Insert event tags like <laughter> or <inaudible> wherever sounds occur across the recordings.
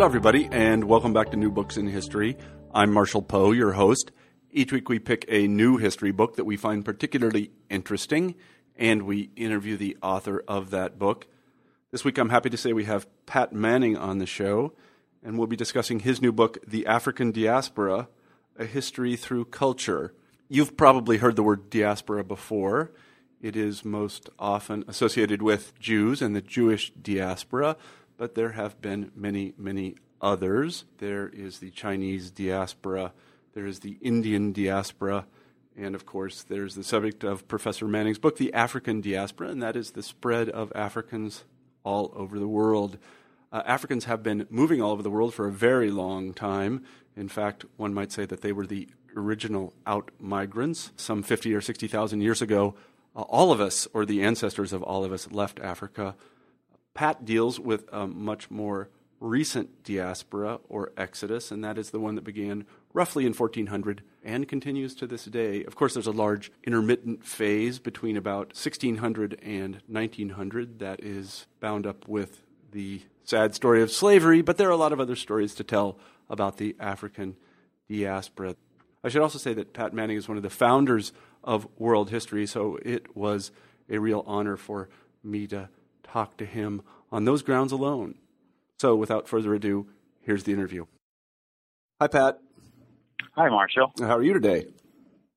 Hello, everybody, and welcome back to New Books in History. I'm Marshall Poe, your host. Each week we pick a new history book that we find particularly interesting, and we interview the author of that book. This week I'm happy to say we have Pat Manning on the show, and we'll be discussing his new book, The African Diaspora A History Through Culture. You've probably heard the word diaspora before. It is most often associated with Jews and the Jewish diaspora but there have been many, many others. There is the Chinese diaspora, there is the Indian diaspora, and of course, there's the subject of Professor Manning's book, The African Diaspora, and that is the spread of Africans all over the world. Uh, Africans have been moving all over the world for a very long time. In fact, one might say that they were the original out migrants. Some 50 or 60,000 years ago, uh, all of us, or the ancestors of all of us, left Africa Pat deals with a much more recent diaspora or exodus, and that is the one that began roughly in 1400 and continues to this day. Of course, there's a large intermittent phase between about 1600 and 1900 that is bound up with the sad story of slavery, but there are a lot of other stories to tell about the African diaspora. I should also say that Pat Manning is one of the founders of world history, so it was a real honor for me to talk to him on those grounds alone. So, without further ado, here's the interview. Hi, Pat. Hi, Marshall. How are you today?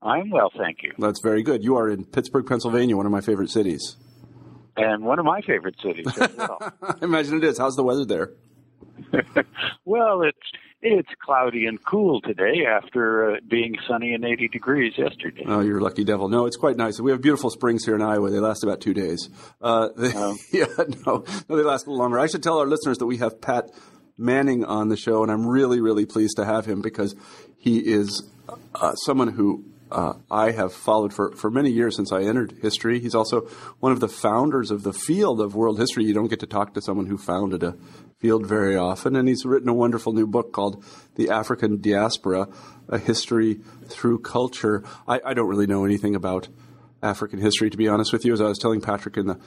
I'm well, thank you. That's very good. You are in Pittsburgh, Pennsylvania, one of my favorite cities. And one of my favorite cities as well. <laughs> I imagine it is. How's the weather there? <laughs> well, it's it's cloudy and cool today after uh, being sunny and 80 degrees yesterday. Oh, you're a lucky devil. No, it's quite nice. We have beautiful springs here in Iowa. They last about two days. Uh, they, um, <laughs> yeah, no, no, they last a little longer. I should tell our listeners that we have Pat Manning on the show, and I'm really, really pleased to have him because he is uh, someone who uh, I have followed for, for many years since I entered history. He's also one of the founders of the field of world history. You don't get to talk to someone who founded a field very often, and he's written a wonderful new book called The African Diaspora A History Through Culture. I, I don't really know anything about African history, to be honest with you. As I was telling Patrick in the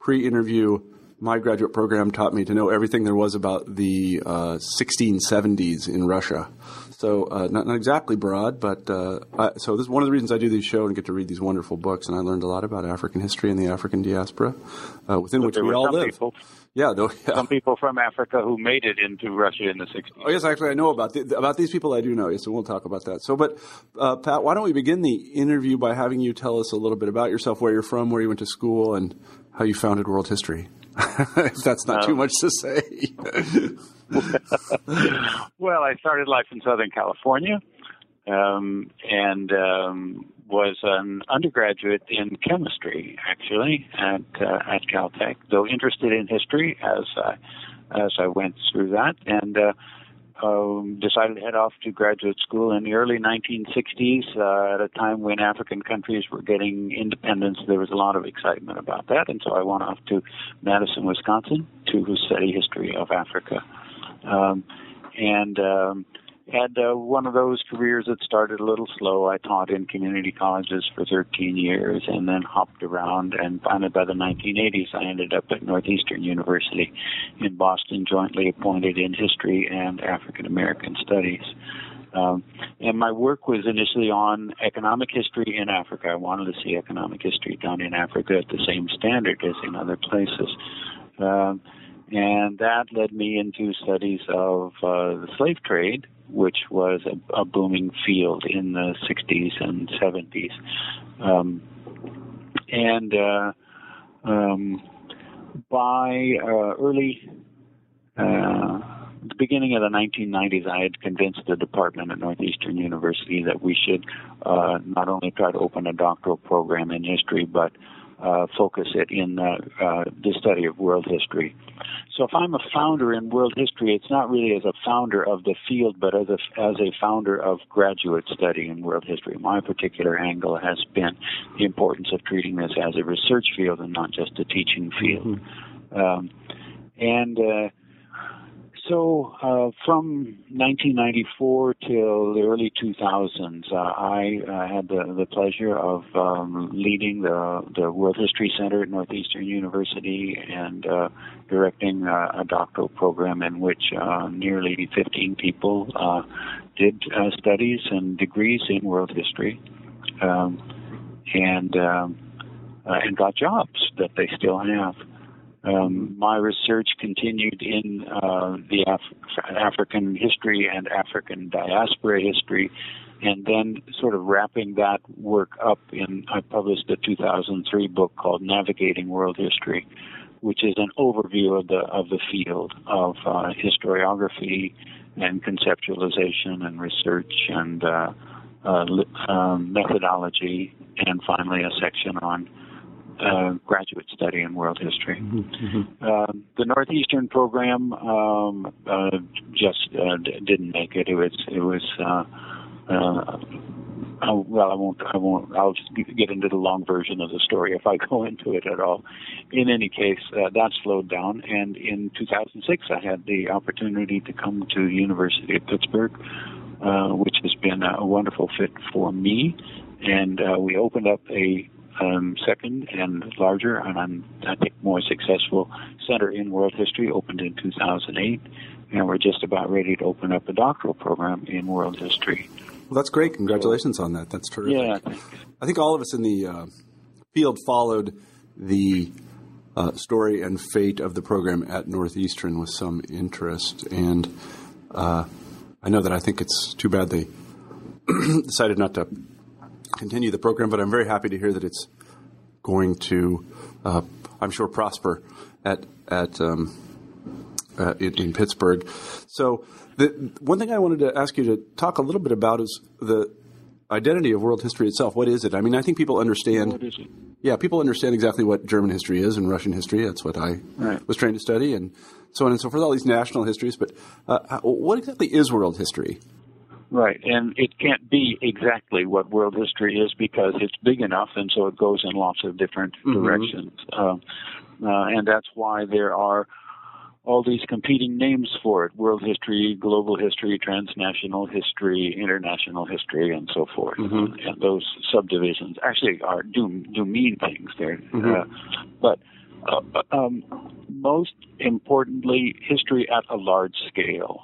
pre interview, my graduate program taught me to know everything there was about the uh, 1670s in Russia. So uh, not, not, exactly broad, but uh, I, so this is one of the reasons I do these shows and get to read these wonderful books. And I learned a lot about African history and the African diaspora, uh, within but which we all live. People, yeah, though, <laughs> yeah, some people from Africa who made it into Russia in the 60s. Oh yes, actually, I know about the, about these people. I do know. Yes, and we'll talk about that. So, but uh, Pat, why don't we begin the interview by having you tell us a little bit about yourself, where you're from, where you went to school, and how you founded world history. <laughs> if that's not too um, much to say. <laughs> well, I started life in Southern California um, and um, was an undergraduate in chemistry, actually, at uh, at Caltech. Though interested in history as I, as I went through that, and uh, um, decided to head off to graduate school in the early 1960s uh, at a time when African countries were getting independence. There was a lot of excitement about that, and so I went off to Madison, Wisconsin, to study history of Africa. Um, and um, had uh, one of those careers that started a little slow. I taught in community colleges for 13 years and then hopped around. And finally, by the 1980s, I ended up at Northeastern University in Boston, jointly appointed in history and African American studies. Um, and my work was initially on economic history in Africa. I wanted to see economic history done in Africa at the same standard as in other places. Um, and that led me into studies of uh, the slave trade which was a, a booming field in the 60s and 70s. Um, and uh, um, by uh, early uh, the beginning of the 1990s, I had convinced the department at Northeastern University that we should uh, not only try to open a doctoral program in history, but uh, focus it in uh, uh, the study of world history. So if I'm a founder in world history, it's not really as a founder of the field, but as a, as a founder of graduate study in world history. My particular angle has been the importance of treating this as a research field and not just a teaching field. Mm-hmm. Um, and uh, so uh, from 1994 till the early 2000s, uh, I uh, had the, the pleasure of um, leading the, the World History Center at Northeastern University and uh, directing uh, a doctoral program in which uh, nearly 15 people did studies and degrees in world history um, and um, and got jobs that they still have. Um, my research continued in uh, the Af- African history and African diaspora history, and then sort of wrapping that work up in, I published a 2003 book called Navigating World History, which is an overview of the of the field of uh, historiography and conceptualization and research and uh, uh, um, methodology, and finally a section on uh, graduate study in world history. Mm-hmm. Uh, the Northeastern program um, uh, just uh, d- didn't make it. It was it was. Uh, uh, oh, well, I won't. I won't. I'll just get into the long version of the story if I <laughs> go into it at all. In any case, uh, that slowed down, and in 2006, I had the opportunity to come to the University of Pittsburgh, uh, which has been a wonderful fit for me. And uh, we opened up a um, second and larger, and I'm, I think more successful center in world history opened in 2008, and we're just about ready to open up a doctoral program in world history. Well, that's great. Congratulations on that. That's terrific. Yeah, I think all of us in the uh, field followed the uh, story and fate of the program at Northeastern with some interest, and uh, I know that I think it's too bad they <clears throat> decided not to continue the program, but I'm very happy to hear that it's going to, uh, I'm sure, prosper at at um, uh, in, in, Pittsburgh. So, the one thing I wanted to ask you to talk a little bit about is the identity of world history itself. What is it? I mean, I think people understand. What is it? Yeah, people understand exactly what German history is and Russian history. That's what I right. was trained to study, and so on and so forth. All these national histories, but uh, what exactly is world history? Right, and it can't be exactly what world history is because it's big enough, and so it goes in lots of different mm-hmm. directions. Uh, uh, and that's why there are all these competing names for it world history, global history, transnational history, international history, and so forth. Mm-hmm. And those subdivisions actually are do, do mean things there. Mm-hmm. Uh, but uh, um, most importantly, history at a large scale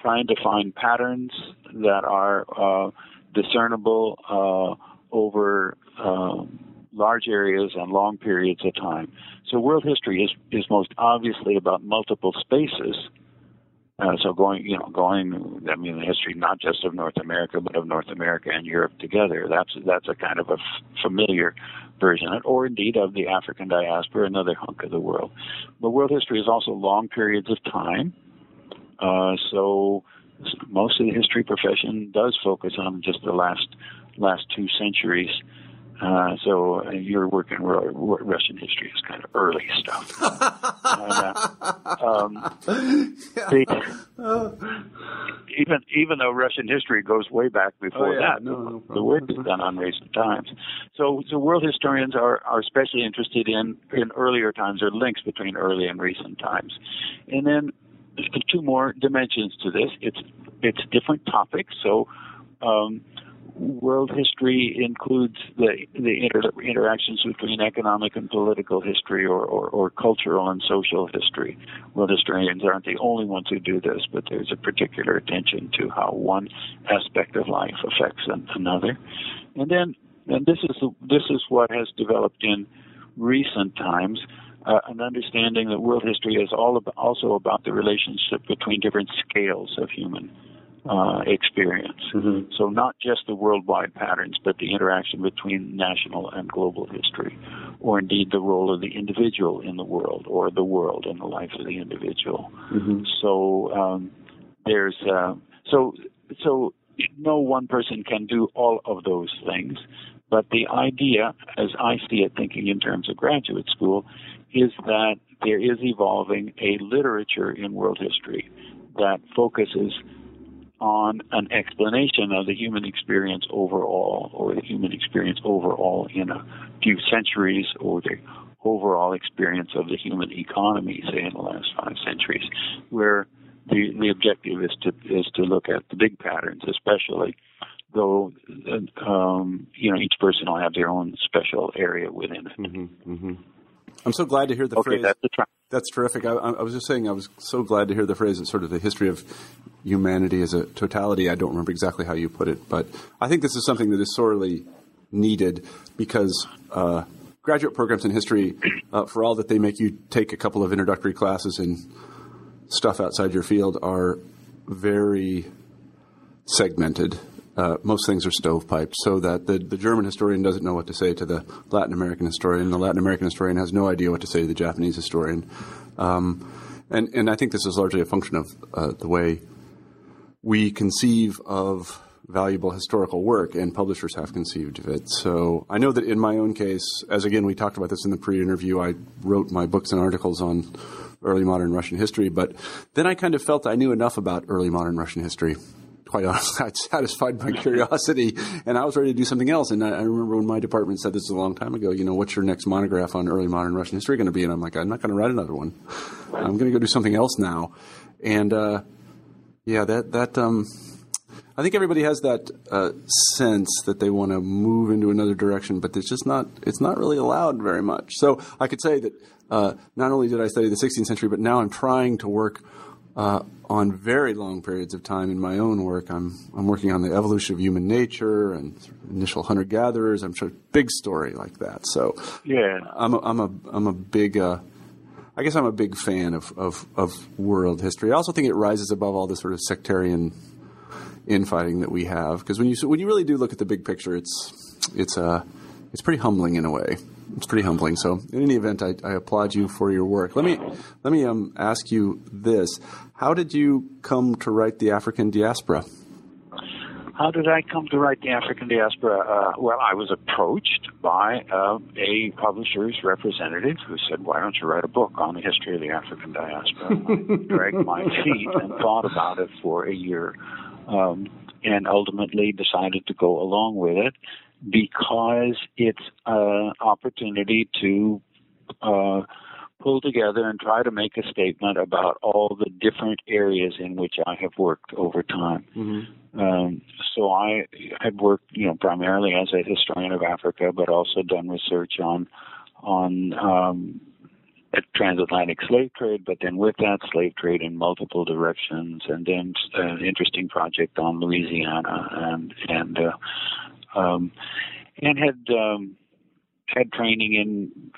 trying to find patterns that are uh, discernible uh, over uh, large areas and long periods of time. So world history is is most obviously about multiple spaces. Uh, so going, you know, going. I mean, the history not just of North America, but of North America and Europe together. That's that's a kind of a f- familiar version, or indeed of the African diaspora, another hunk of the world. But world history is also long periods of time. Uh, so most of the history profession does focus on just the last last two centuries. Uh, so uh, your work in Russian history is kind of early stuff. <laughs> uh, um, the, even though Russian history goes way back before oh, yeah. that. No, no the work is done on recent times. So, so world historians are, are especially interested in, in earlier times or links between early and recent times. And then two more dimensions to this. It's, it's different topics. So, um, world history includes the the inter- interactions between economic and political history or, or, or, cultural and social history. World historians aren't the only ones who do this, but there's a particular attention to how one aspect of life affects another. And then, and this is this is what has developed in recent times. Uh, an understanding that world history is all about, also about the relationship between different scales of human uh, experience. Mm-hmm. So not just the worldwide patterns, but the interaction between national and global history, or indeed the role of the individual in the world, or the world in the life of the individual. Mm-hmm. So um, there's uh, so so no one person can do all of those things. But the idea, as I see it, thinking in terms of graduate school, is that there is evolving a literature in world history that focuses on an explanation of the human experience overall, or the human experience overall in a few centuries, or the overall experience of the human economy, say in the last five centuries, where the the objective is to is to look at the big patterns, especially though um, you know each person will have their own special area within it. Mm-hmm, mm-hmm. I'm so glad to hear the okay, phrase. That's, tra- that's terrific. I, I, was just saying, I was so glad to hear the phrase. It's sort of the history of humanity as a totality. I don't remember exactly how you put it, but I think this is something that is sorely needed because uh, graduate programs in history, uh, for all that they make you take a couple of introductory classes and stuff outside your field, are very segmented uh, most things are stovepiped, so that the, the German historian doesn't know what to say to the Latin American historian. The Latin American historian has no idea what to say to the Japanese historian. Um, and, and I think this is largely a function of uh, the way we conceive of valuable historical work, and publishers have conceived of it. So I know that in my own case, as again we talked about this in the pre-interview, I wrote my books and articles on early modern Russian history, but then I kind of felt I knew enough about early modern Russian history quite honestly, <laughs> I'd satisfied my curiosity, and I was ready to do something else. And I, I, remember when my department said this a long time ago. You know, what's your next monograph on early modern Russian history going to be? And I'm like, I'm not going to write another one. I'm going to go do something else now. And uh, yeah, that that um, I think everybody has that uh, sense that they want to move into another direction, but it's just not it's not really allowed very much. So I could say that uh, not only did I study the 16th century, but now I'm trying to work uh, on very long periods of time in my own work. I'm I'm working on the evolution of human nature and initial hunter gatherers. I'm sure big story like that. So yeah, I'm a, I'm a I'm a big. Uh, I guess I'm a big fan of, of, of world history. I also think it rises above all the sort of sectarian infighting that we have because when you when you really do look at the big picture, it's it's uh, it's pretty humbling in a way it's pretty humbling. So, in any event, I, I, applaud you for your work. Let me let me um, ask you this: How did you come to write the African diaspora? How did I come to write the African diaspora? Uh, well, I was approached by uh, a publisher's representative who said, "Why don't you write a book on the history of the African diaspora?" I dragged my <laughs> feet and thought about it for a year, um, and ultimately decided to go along with it because it's an opportunity to uh, pull together and try to make a statement about all the different areas in which I have worked over time. Mm-hmm. Um, so I had worked, you know, primarily as a historian of Africa, but also done research on on um, transatlantic slave trade, but then with that, slave trade in multiple directions, and then an interesting project on Louisiana and and uh, um, and had um, had training in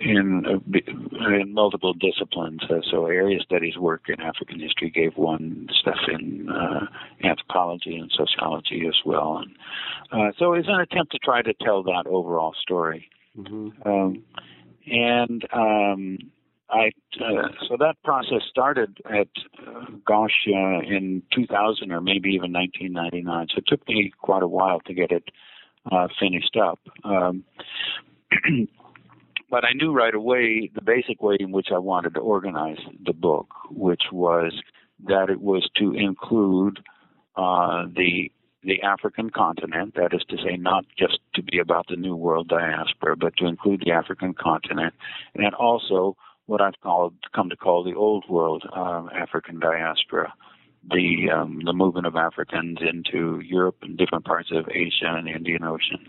in uh, in multiple disciplines. Uh, so area studies work in African history gave one stuff in uh, anthropology and sociology as well. And uh, so it's an attempt to try to tell that overall story. Mm-hmm. Um, and um, I uh, so that process started at uh, gosh uh, in 2000 or maybe even 1999. So it took me quite a while to get it uh, finished up. Um, <clears throat> but I knew right away the basic way in which I wanted to organize the book, which was that it was to include uh, the the African continent, that is to say, not just to be about the New World diaspora, but to include the African continent, and also what I've called come to call the Old World um, African diaspora, the um, the movement of Africans into Europe and different parts of Asia and the Indian Ocean.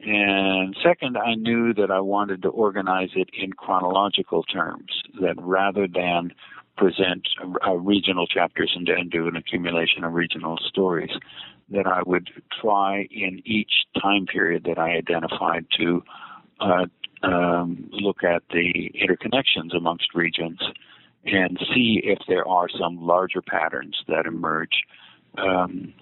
And second, I knew that I wanted to organize it in chronological terms, that rather than present uh, regional chapters and, and do an accumulation of regional stories, that I would try in each time period that I identified to uh, um, look at the interconnections amongst regions and see if there are some larger patterns that emerge um,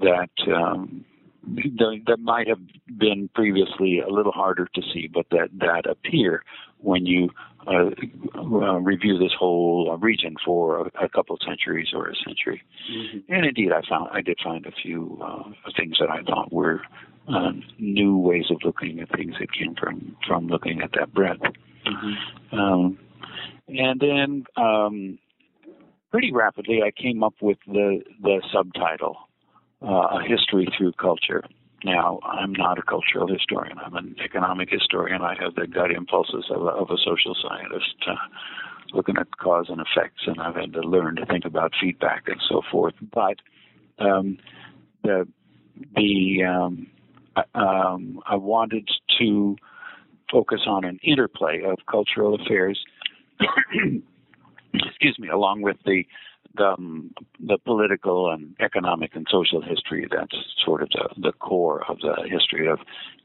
that um, that might have been previously a little harder to see, but that that appear when you uh, uh, review this whole uh, region for a, a, couple of centuries or a century. Mm-hmm. And indeed, I found I did find a few uh, things that I thought were uh, new ways of looking at things that came from from looking at that breadth. Mm-hmm. Um, and then um, pretty rapidly, I came up with the the subtitle uh, a history through culture. Now, I'm not a cultural historian. I'm an economic historian. I have the gut impulses of a, of a social scientist, uh, looking at cause and effects, and I've had to learn to think about feedback and so forth. But um, the the um, um, I wanted to focus on an interplay of cultural affairs. <coughs> excuse me, along with the the, um, the political and economic and social history that's sort of the, the core of the history of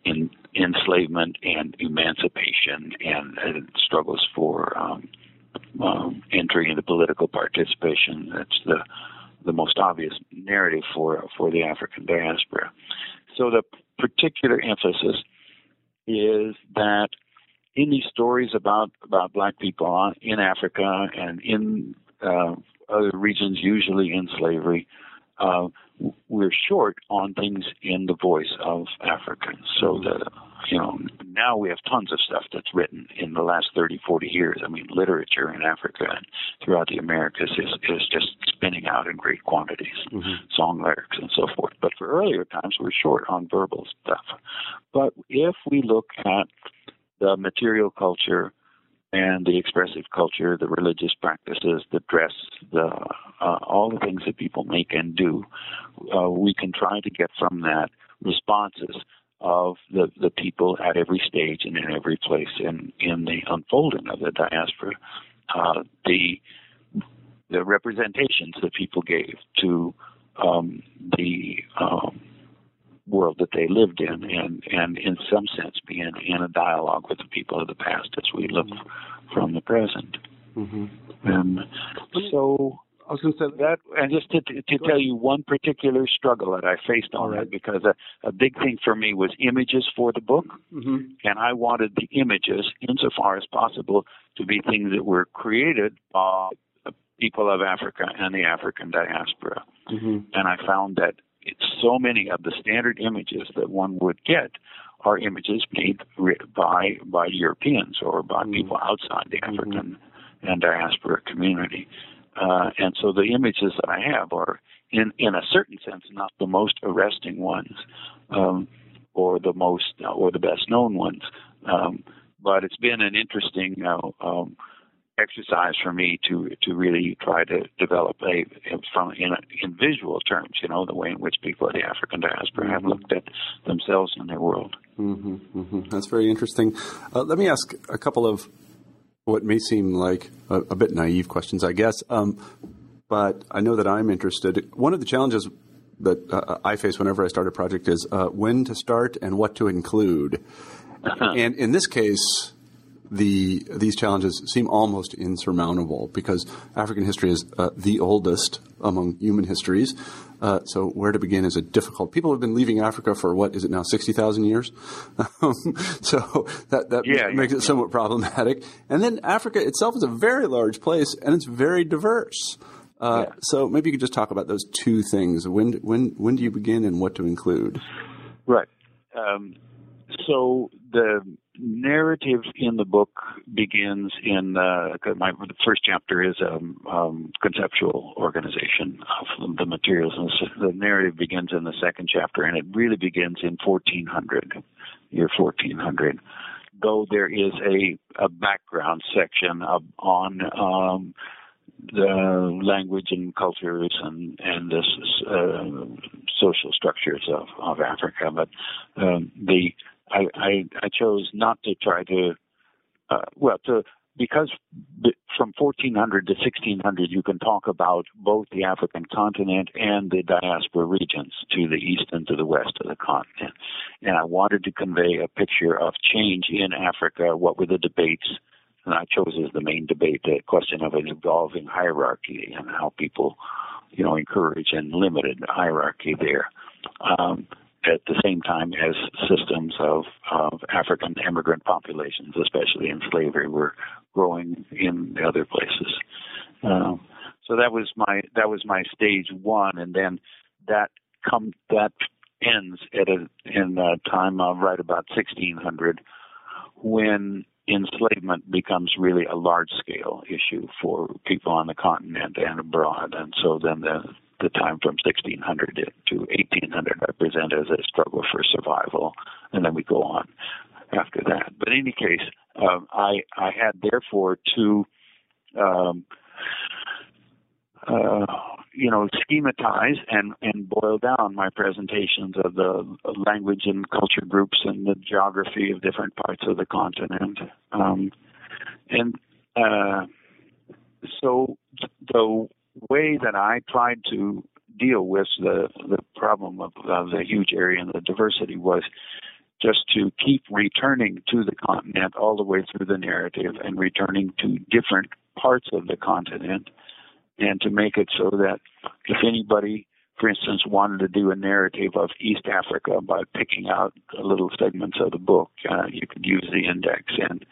in, enslavement and emancipation and, and struggles for um, um, entry into political participation. That's the the most obvious narrative for for the African diaspora. So the particular emphasis is that in these stories about about black people in Africa and in uh, other regions, usually in slavery, uh, we're short on things in the voice of Africans. So the you know now we have tons of stuff that's written in the last 30, 40 years. I mean, literature in Africa and throughout the Americas is is just spinning out in great quantities, mm-hmm. song lyrics and so forth. But for earlier times, we're short on verbal stuff. But if we look at the material culture and the expressive culture, the religious practices, the dress, the uh, all the things that people make and do, uh, we can try to get from that responses of the, the people at every stage and in every place in, in the unfolding of the diaspora, uh, the the representations that people gave to um, the um, world that they lived in, and and in some sense being in a dialogue with the people of the past as we look from the present. Mm-hmm. And so. I was going to say that, and just to, to tell you one particular struggle that I faced on right. it, because a, a big thing for me was images for the book, mm-hmm. and I wanted the images, insofar as possible, to be things that were created by people of Africa and the African diaspora. Mm-hmm. And I found that so many of the standard images that one would get are images made by by Europeans or by mm-hmm. people outside the mm-hmm. African mm-hmm. and diaspora community. Uh, and so the images that I have are, in in a certain sense, not the most arresting ones, um, or the most or the best known ones. Um, but it's been an interesting uh, um, exercise for me to to really try to develop a from in in visual terms, you know, the way in which people of the African diaspora have looked at themselves and their world. Mm-hmm, mm-hmm. That's very interesting. Uh, let me ask a couple of what may seem like a, a bit naive questions, I guess. Um, but I know that I'm interested. One of the challenges that uh, I face whenever I start a project is uh, when to start and what to include. Uh-huh. And in this case, the these challenges seem almost insurmountable because African history is uh, the oldest among human histories. Uh, so where to begin is a difficult. People have been leaving Africa for what is it now, sixty thousand years? <laughs> so that that yeah, makes yeah, it somewhat problematic. And then Africa itself is a very large place and it's very diverse. Uh, so maybe you could just talk about those two things. When when when do you begin and what to include? Right. Um, so the narrative in the book begins in uh, my the first chapter is a um, um, conceptual organization of the materials, and the narrative begins in the second chapter, and it really begins in 1400, year 1400. Though there is a, a background section of, on um, the language and cultures and and the uh, social structures of, of Africa, but um, the I, I, I chose not to try to, uh, well, to because from 1400 to 1600 you can talk about both the African continent and the diaspora regions to the east and to the west of the continent. And I wanted to convey a picture of change in Africa. What were the debates? And I chose as the main debate the question of an evolving hierarchy and how people, you know, encourage and limited hierarchy there. Um, at the same time as systems of, of African immigrant populations, especially in slavery, were growing in other places. Um, so that was my that was my stage one, and then that come that ends at a in a time of right about 1600 when enslavement becomes really a large scale issue for people on the continent and abroad, and so then the the time from 1600 to 1800 I present as a struggle for survival, and then we go on after that. But in any case, um, I I had therefore to um, uh, you know schematize and and boil down my presentations of the language and culture groups and the geography of different parts of the continent, um, and uh, so the way that I tried to deal with the the problem of, of the huge area and the diversity was just to keep returning to the continent all the way through the narrative and returning to different parts of the continent and to make it so that if anybody for instance wanted to do a narrative of east africa by picking out little segments of the book uh, you could use the index and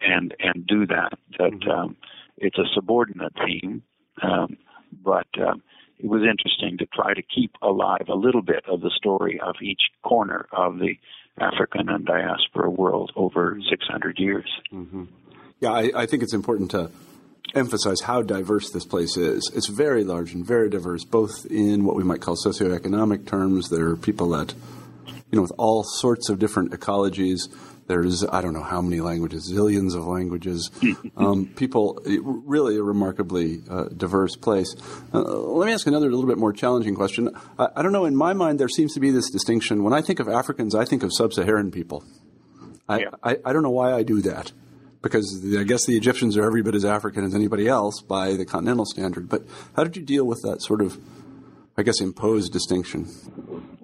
and and do that that mm-hmm. um, it's a subordinate theme um, but um, it was interesting to try to keep alive a little bit of the story of each corner of the African and diaspora world over 600 years. Mm-hmm. Yeah, I, I think it's important to emphasize how diverse this place is. It's very large and very diverse, both in what we might call socioeconomic terms. There are people that, you know, with all sorts of different ecologies, there's I don't know how many languages, zillions of languages. <laughs> um, people, really a remarkably uh, diverse place. Uh, let me ask another a little bit more challenging question. I, I, don't know. In my mind, there seems to be this distinction. When I think of Africans, I think of sub-Saharan people. I, yeah. I, I don't know why I do that because I guess the Egyptians are every bit as African as anybody else by the continental standard. But how did you deal with that sort of, I guess, imposed distinction?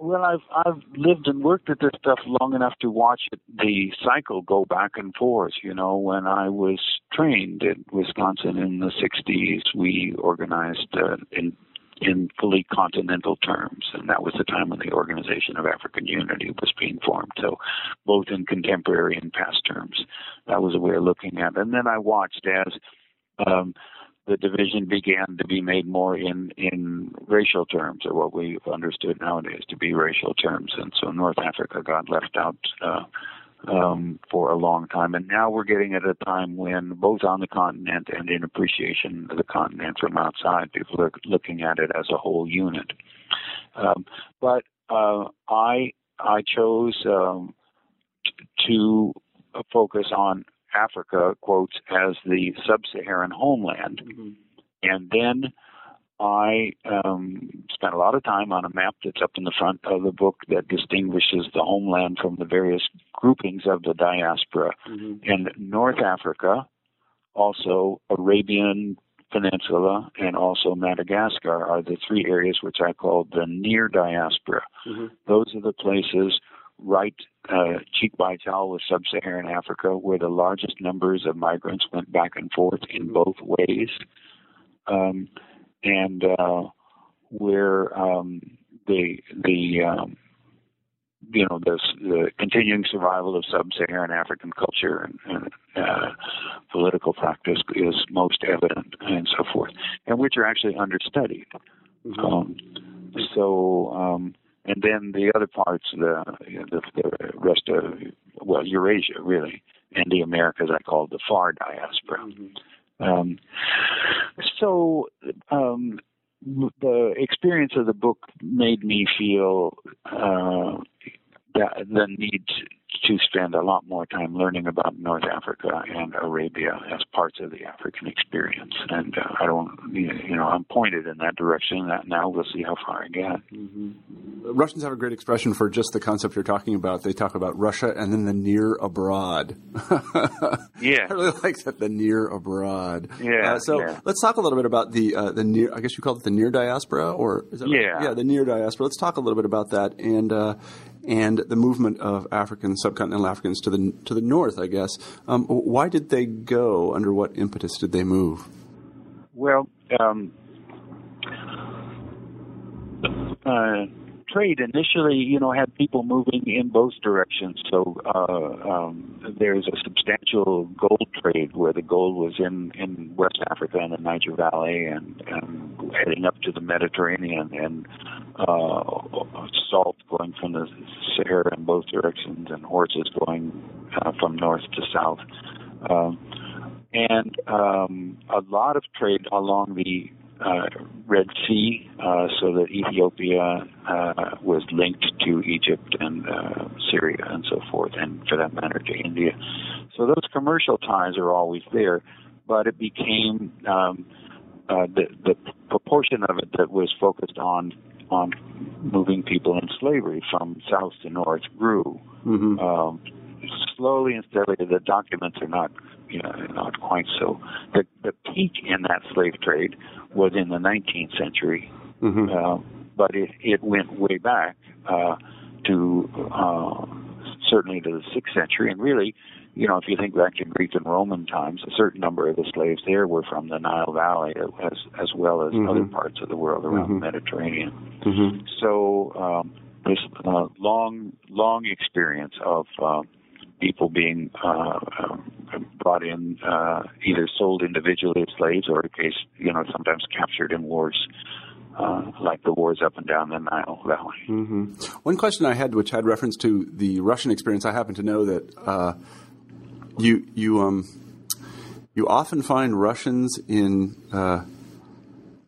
Well, I've I've lived and worked at this stuff long enough to watch it, the cycle go back and forth. You know, when I was trained at Wisconsin in the '60s, we organized uh, in in fully continental terms, and that was the time when the Organization of African Unity was being formed. So, both in contemporary and past terms, that was a way of looking at it. And then I watched as um, the division began to be made more in in racial terms, or what we've understood nowadays to be racial terms, and so North Africa got left out uh, um, for a long time, and now we're getting at a time when both on the continent and in appreciation of the continent from outside, people are looking at it as a whole unit. Um, but uh, I I chose um, to focus on Africa, quotes, as the sub Saharan homeland. Mm-hmm. And then I um, spent a lot of time on a map that's up in the front of the book that distinguishes the homeland from the various groupings of the diaspora. Mm-hmm. And North Africa, also Arabian Peninsula, and also Madagascar are the three areas which I call the near diaspora. Mm-hmm. Those are the places right uh, cheek by jowl with sub-Saharan Africa, where the largest numbers of migrants went back and forth in both ways, um, and uh, where um, the the um, you know the, the continuing survival of sub-Saharan African culture and, and uh, political practice is most evident, and so forth, and which are actually understudied. Mm-hmm. Um, so um, and then the other parts, the, the, the rest of well, Eurasia really, and the Americas I call the far diaspora. Mm-hmm. Um, so um, the experience of the book made me feel uh, that the need to spend a lot more time learning about North Africa and Arabia as parts of the African experience. And uh, I don't, you know, I'm pointed in that direction. That now we'll see how far I get. Mm-hmm. Russians have a great expression for just the concept you're talking about. They talk about Russia and then the near abroad. <laughs> yeah, I really like that the near abroad. Yeah. Uh, so yeah. let's talk a little bit about the uh, the near. I guess you called it the near diaspora, or is that yeah, right? yeah, the near diaspora. Let's talk a little bit about that and uh, and the movement of African subcontinental Africans to the to the north. I guess. Um, why did they go? Under what impetus did they move? Well, um, uh, trade initially, you know, had people moving in both directions. So uh, um, there's a substantial gold trade where the gold was in in West Africa and the Niger Valley, and, and heading up to the Mediterranean, and uh, salt going from the Sahara in both directions, and horses going uh, from north to south. Um, and um, a lot of trade along the uh, Red Sea, uh, so that Ethiopia uh, was linked to Egypt and uh, Syria and so forth, and for that matter to India. So those commercial ties are always there, but it became um, uh, the the proportion of it that was focused on on moving people in slavery from south to north grew. Mm-hmm. Um, slowly and steadily, the documents are not you know, not quite so. The, the peak in that slave trade was in the 19th century, mm-hmm. uh, but it, it went way back uh, to uh, certainly to the 6th century. And really, you know, if you think back to Greek and Roman times, a certain number of the slaves there were from the Nile Valley as, as well as mm-hmm. other parts of the world around mm-hmm. the Mediterranean. Mm-hmm. So um, this uh, long, long experience of uh, people being uh, brought in, uh, either sold individually as slaves or, in case you know, sometimes captured in wars. Uh, like the wars up and down the Nile Valley. Mm-hmm. One question I had, which had reference to the Russian experience, I happen to know that uh, you you um, you often find Russians in uh,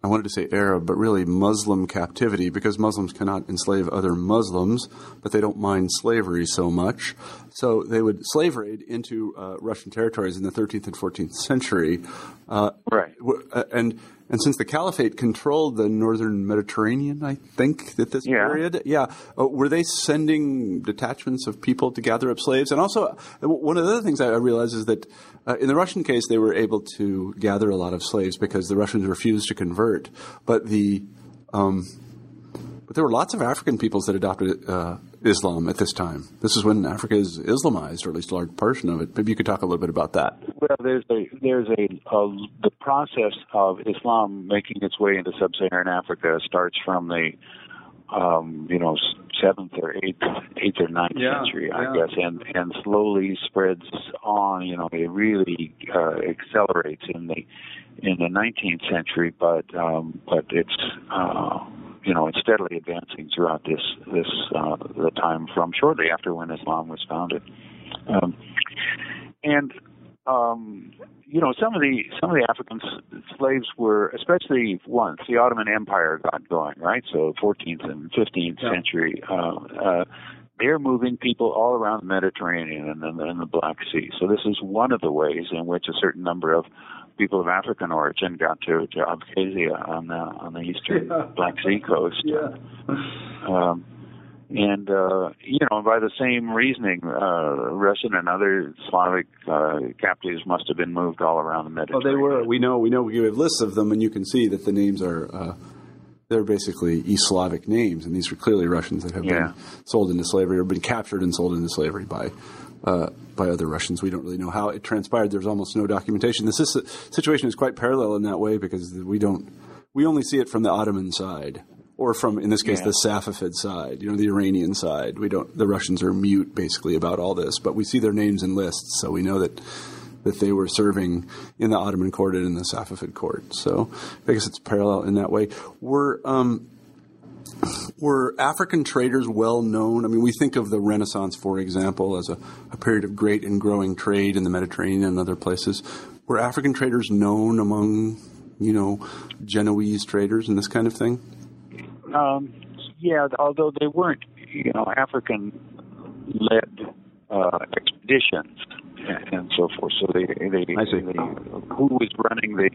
I wanted to say Arab, but really Muslim captivity because Muslims cannot enslave other Muslims, but they don't mind slavery so much. So they would slave raid into uh, Russian territories in the 13th and 14th century. Uh, right. And and since the Caliphate controlled the northern Mediterranean, I think at this yeah. period, yeah, uh, were they sending detachments of people to gather up slaves? And also, one of the other things I realized is that uh, in the Russian case, they were able to gather a lot of slaves because the Russians refused to convert. But the um, but there were lots of African peoples that adopted uh, Islam at this time. This is when Africa is Islamized, or at least a large portion of it. Maybe you could talk a little bit about that. Well, there's a there's a, a the process of Islam making its way into sub-Saharan Africa starts from the um, you know seventh or eighth eighth or ninth yeah, century, I yeah. guess, and and slowly spreads on. You know, it really uh, accelerates in the in the 19th century, but um, but it's uh, you know it's steadily advancing throughout this this uh, the time from shortly after when Islam was founded, um, and um, you know some of the some of the African slaves were especially once the Ottoman Empire got going right so 14th and 15th Yeah. century. Uh, uh, they're moving people all around the Mediterranean and and the Black Sea. So this is one of the ways in which a certain number of people of African origin got to, to Abkhazia on the on the eastern Yeah. Black Sea coast. Yeah. Um, and uh, you know, by the same reasoning, uh, Russian and other Slavic uh, captives must have been moved all around the Well, Mediterranean. they were. We know. We know. We have lists of them, and you can see that the names are. Uh, they're basically East Slavic names, and these were clearly Russians that have Yeah. been sold into slavery or been captured and sold into slavery by uh, by other Russians. We don't really know how it transpired. There's almost no documentation. This is, situation is quite parallel in that way because we don't. We only see it from the Ottoman side, or from, in this case, Yeah. the Safavid side. You know, the Iranian side. We don't. The Russians are mute basically about all this, but we see their names in lists, so we know that that they were serving in the Ottoman court and in the Safavid court. So I guess it's parallel in that way. We're um, were African traders well known? I mean, we think of the Renaissance, for example, as a, a, period of great and growing trade in the Mediterranean and other places. Were African traders known among, you know, Genoese traders and this kind of thing? Um, yeah, although they weren't, you know, African-led uh, expeditions and so forth. So they, they. They, who was running the,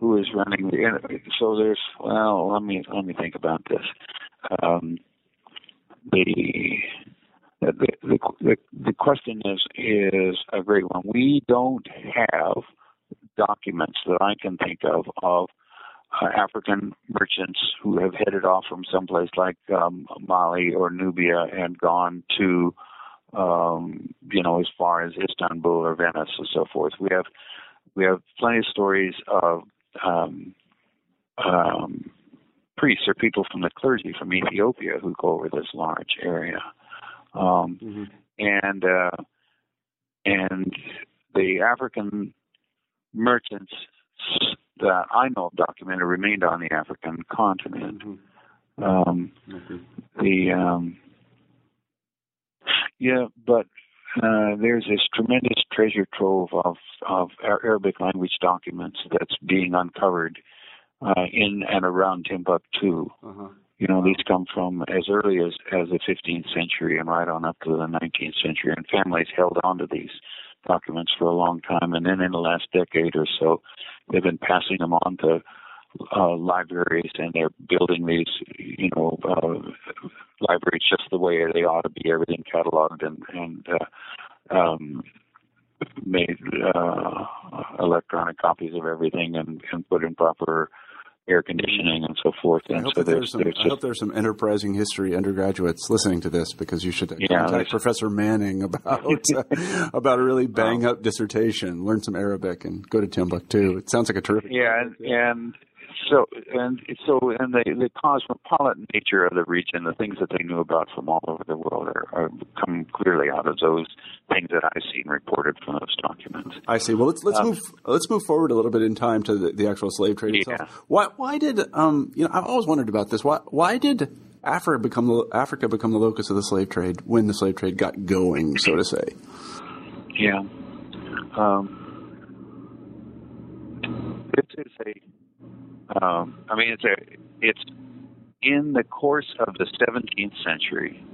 who is running the? So there's, well, let me let me think about this. Um, the, the the the the question is is a great one. We don't have documents that I can think of of uh, African merchants who have headed off from someplace like um, Mali or Nubia and gone to, um, you know, as far as Istanbul or Venice and so forth. We have we have plenty of stories of um, um, priests or people from the clergy from Ethiopia who go over this large area, um, mm-hmm. and uh, and the African merchants that I know of documented remained on the African continent. Mm-hmm. Um, mm-hmm. The um, yeah, but uh, there's this tremendous treasure trove of of Arabic language documents that's being uncovered uh, in and around Timbuktu. Uh-huh. You know, these come from as early as as the 15th century and right on up to the 19th century, and families held on to these documents for a long time. And then in the last decade or so, they've been passing them on to uh, libraries, and they're building these, you know, uh, libraries just the way they ought to be, everything cataloged and and uh, um, made uh, electronic copies of everything and, and put in proper air conditioning and so forth. And I hope, so there's, there's some, there's I hope there's some enterprising history undergraduates listening to this because you should yeah, contact Professor Manning <laughs> about <laughs> uh, about a really bang up dissertation, learn some Arabic, and go to Timbuktu. It sounds like a terrific. Yeah, and, and so and so and the the cosmopolitan nature of the region, the things that they knew about from all over the world, are, are come clearly out of those things that I've seen reported from those documents. I see. Well, let's let's um, move let's move forward a little bit in time to the, the actual slave trade itself. Yeah. Why why did um you know I've always wondered about this. Why why did Africa become the, Africa become the locus of the slave trade when the slave trade got going, so to say? Yeah. Um, it's, it's a um, I mean, it's a it's in the course of the 17th century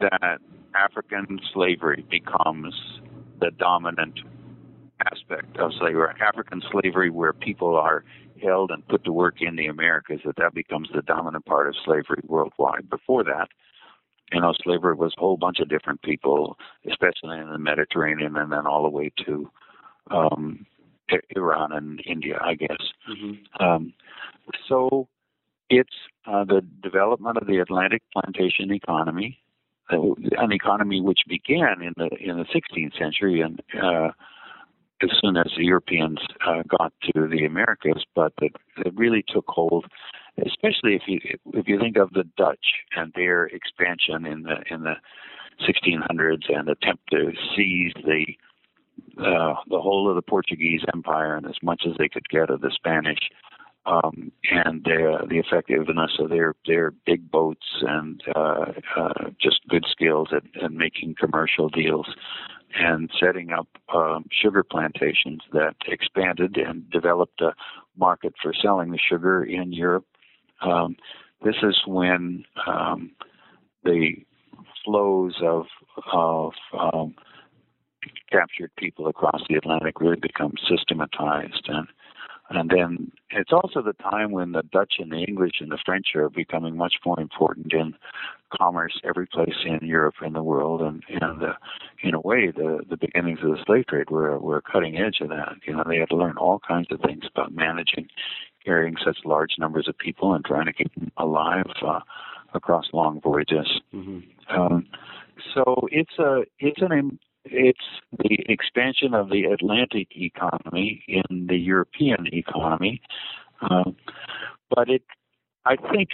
that African slavery becomes the dominant aspect of slavery. African slavery, where people are held and put to work in the Americas, that that becomes the dominant part of slavery worldwide. Before that, you know, slavery was a whole bunch of different people, especially in the Mediterranean, and then all the way to um, Iran and India, I guess. Mm-hmm. Um, so it's uh, the development of the Atlantic plantation economy, uh, an economy which began in the in the 16th century and uh, as soon as the Europeans uh, got to the Americas, but that it really took hold, especially if you if you think of the Dutch and their expansion in the in the 1600s and attempt to seize the uh, the whole of the Portuguese Empire and as much as they could get of the Spanish, um, and uh, the effectiveness of their their big boats and uh, uh, just good skills at, at making commercial deals and setting up um, sugar plantations that expanded and developed a market for selling the sugar in Europe. Um, this is when um, the flows of of um, captured people across the Atlantic really become systematized. And and then it's also the time when the Dutch and the English and the French are becoming much more important in commerce every place in Europe and the world. And and uh, in a way the the beginnings of the slave trade were were cutting edge of that. You know they had to learn all kinds of things about managing carrying such large numbers of people and trying to keep them alive uh, across long voyages. Mm-hmm. um, so it's a it's an it's the expansion of the Atlantic economy in the European economy. Uh, but it, I think,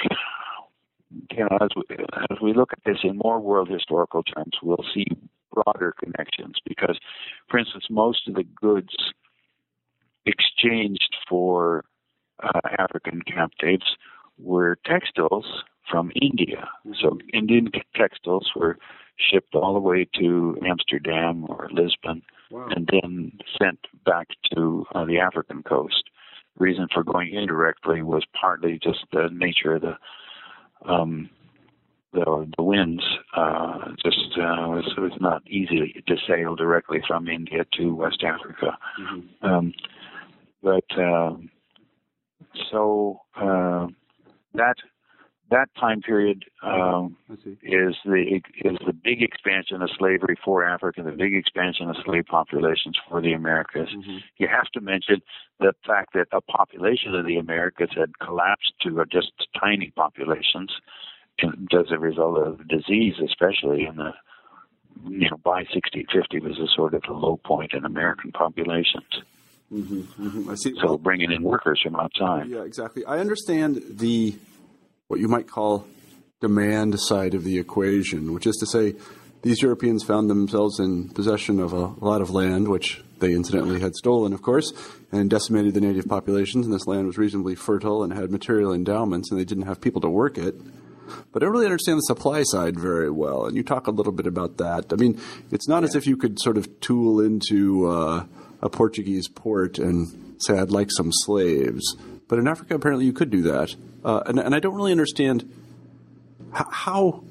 you know, as we, as we look at this in more world historical terms, we'll see broader connections because, for instance, most of the goods exchanged for uh, African captives were textiles from India. So Indian textiles were shipped all the way to Amsterdam or Lisbon, wow. and then sent back to uh, the African coast. reason for going indirectly was partly just the nature of the um, the, the winds. Uh, just uh, was was not easy to sail directly from India to West Africa. Mm-hmm. Um, but uh, so uh, that that time period um, is the is the big expansion of slavery for Africa, the big expansion of slave populations for the Americas. Mm-hmm. You have to mention the fact that a population of the Americas had collapsed to just tiny populations as a result of disease, especially in the you know by 6050 was a sort of a low point in American populations. Mm-hmm, mm-hmm. I see. So bringing in workers from outside. Yeah, exactly. I understand the what you might call demand side of the equation, which is to say, these Europeans found themselves in possession of a lot of land, which they incidentally had stolen, of course, and decimated the native populations. And this land was reasonably fertile and had material endowments, and they didn't have people to work it. But I don't really understand the supply side very well. And you talk a little bit about that. I mean, it's not yeah. as if you could sort of tool into uh, a Portuguese port and say, I'd like some slaves. But in Africa, apparently, you could do that. Uh, and, and, I don't really understand how,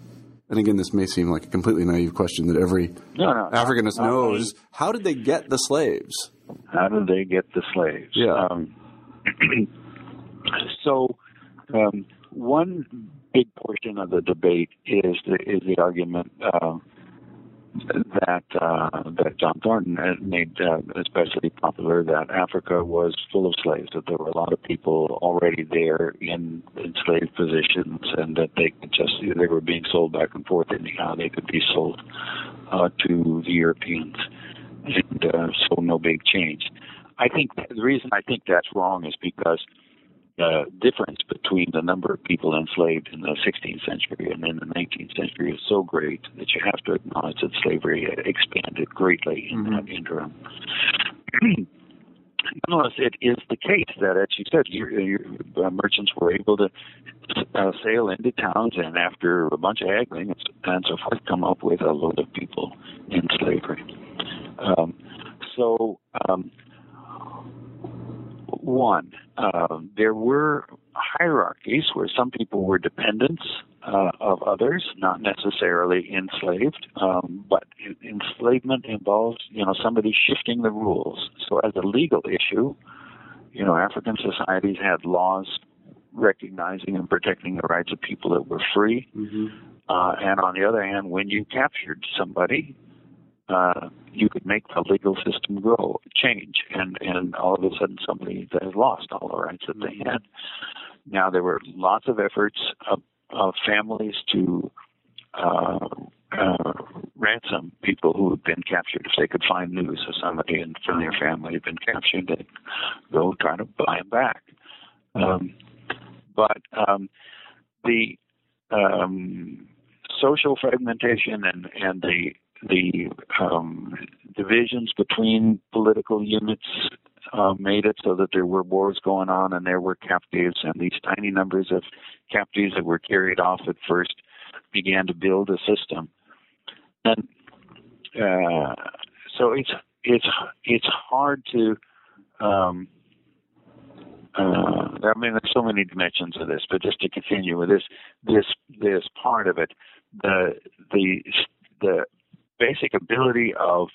and again, this may seem like a completely naive question that every no, no, Africanist no, knows. How did they get the slaves? How did they get the slaves? Yeah. Um, <clears throat> so, um, one big portion of the debate is the, is the argument uh, that uh, that John Thornton made uh, especially popular that Africa was full of slaves, that there were a lot of people already there in enslaved positions, and that they could just they were being sold back and forth anyhow. They could be sold uh, to the Europeans, and uh, so no big change. I think the reason I think that's wrong is because the difference between the number of people enslaved in the 16th century and in the 19th century is so great that you have to acknowledge that slavery expanded greatly in mm-hmm. that interim. <clears throat> Nonetheless, it is the case that, as you said, your, your uh, merchants were able to uh, sail into towns and, after a bunch of haggling and so forth, come up with a load of people in slavery. Um, so, um, one, uh, there were hierarchies where some people were dependents uh, of others, not necessarily enslaved, um, but enslavement involves, you know, somebody shifting the rules. So, as a legal issue, you know, African societies had laws recognizing and protecting the rights of people that were free. Mm-hmm. Uh, and on the other hand, when you captured somebody, uh, you could make the legal system grow, change, and and all of a sudden somebody that has lost all the rights that they had. Now there were lots of efforts of, of families to uh, uh, ransom people who had been captured. If they could find news of somebody in, from their family had been captured, they'd go try to buy them back. Um, but um, the um, social fragmentation and, and the the um, divisions between political units uh, made it so that there were wars going on and there were captives, and these tiny numbers of captives that were carried off at first began to build a system. And uh, so it's it's it's hard to. Um, uh, I mean, there's so many dimensions of this, but just to continue with this, this this part of it, the the the basic ability of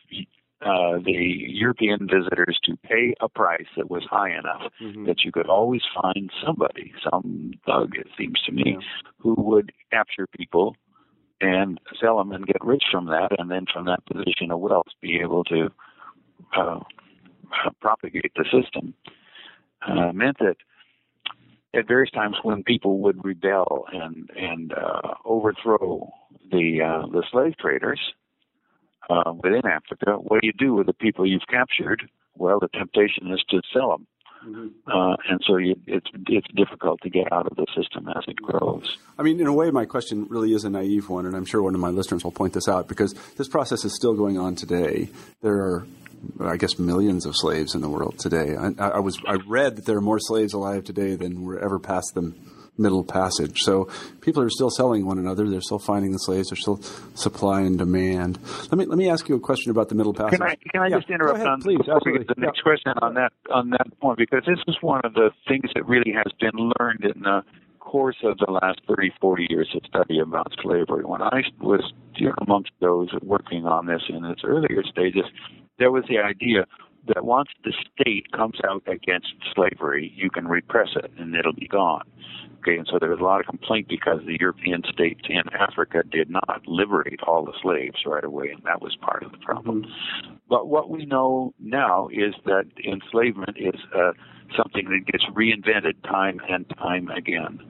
uh, the European visitors to pay a price that was high enough mm-hmm. that you could always find somebody, some thug, it seems to me, yeah. who would capture people and sell them and get rich from that, and then from that position of wealth be able to uh, propagate the system. Uh, meant that at various times when people would rebel and and uh, overthrow the uh, the slave traders, uh, within Africa, what do you do with the people you've captured? Well, the temptation is to sell them. Mm-hmm. Uh, and so you, it's it's difficult to get out of the system as it grows. I mean, in a way, my question really is a naive one, and I'm sure one of my listeners will point this out because this process is still going on today. There are, I guess, millions of slaves in the world today. I, I was I read that there are more slaves alive today than were ever past them Middle Passage. So people are still selling one another. They're still finding the slaves. There's still supply and demand. Let me let me ask you a question about the Middle Passage. Can I can I yeah. just interrupt ahead, on please? the next question on that on that point because this is one of the things that really has been learned in the course of the last 30, 40 years of study about slavery. When I was amongst those working on this in its earlier stages, there was the idea that once the state comes out against slavery, you can repress it and it'll be gone. Okay, and so there was a lot of complaint because the European states in Africa did not liberate all the slaves right away, and that was part of the problem. Mm-hmm. But what we know now is that enslavement is uh, something that gets reinvented time and time again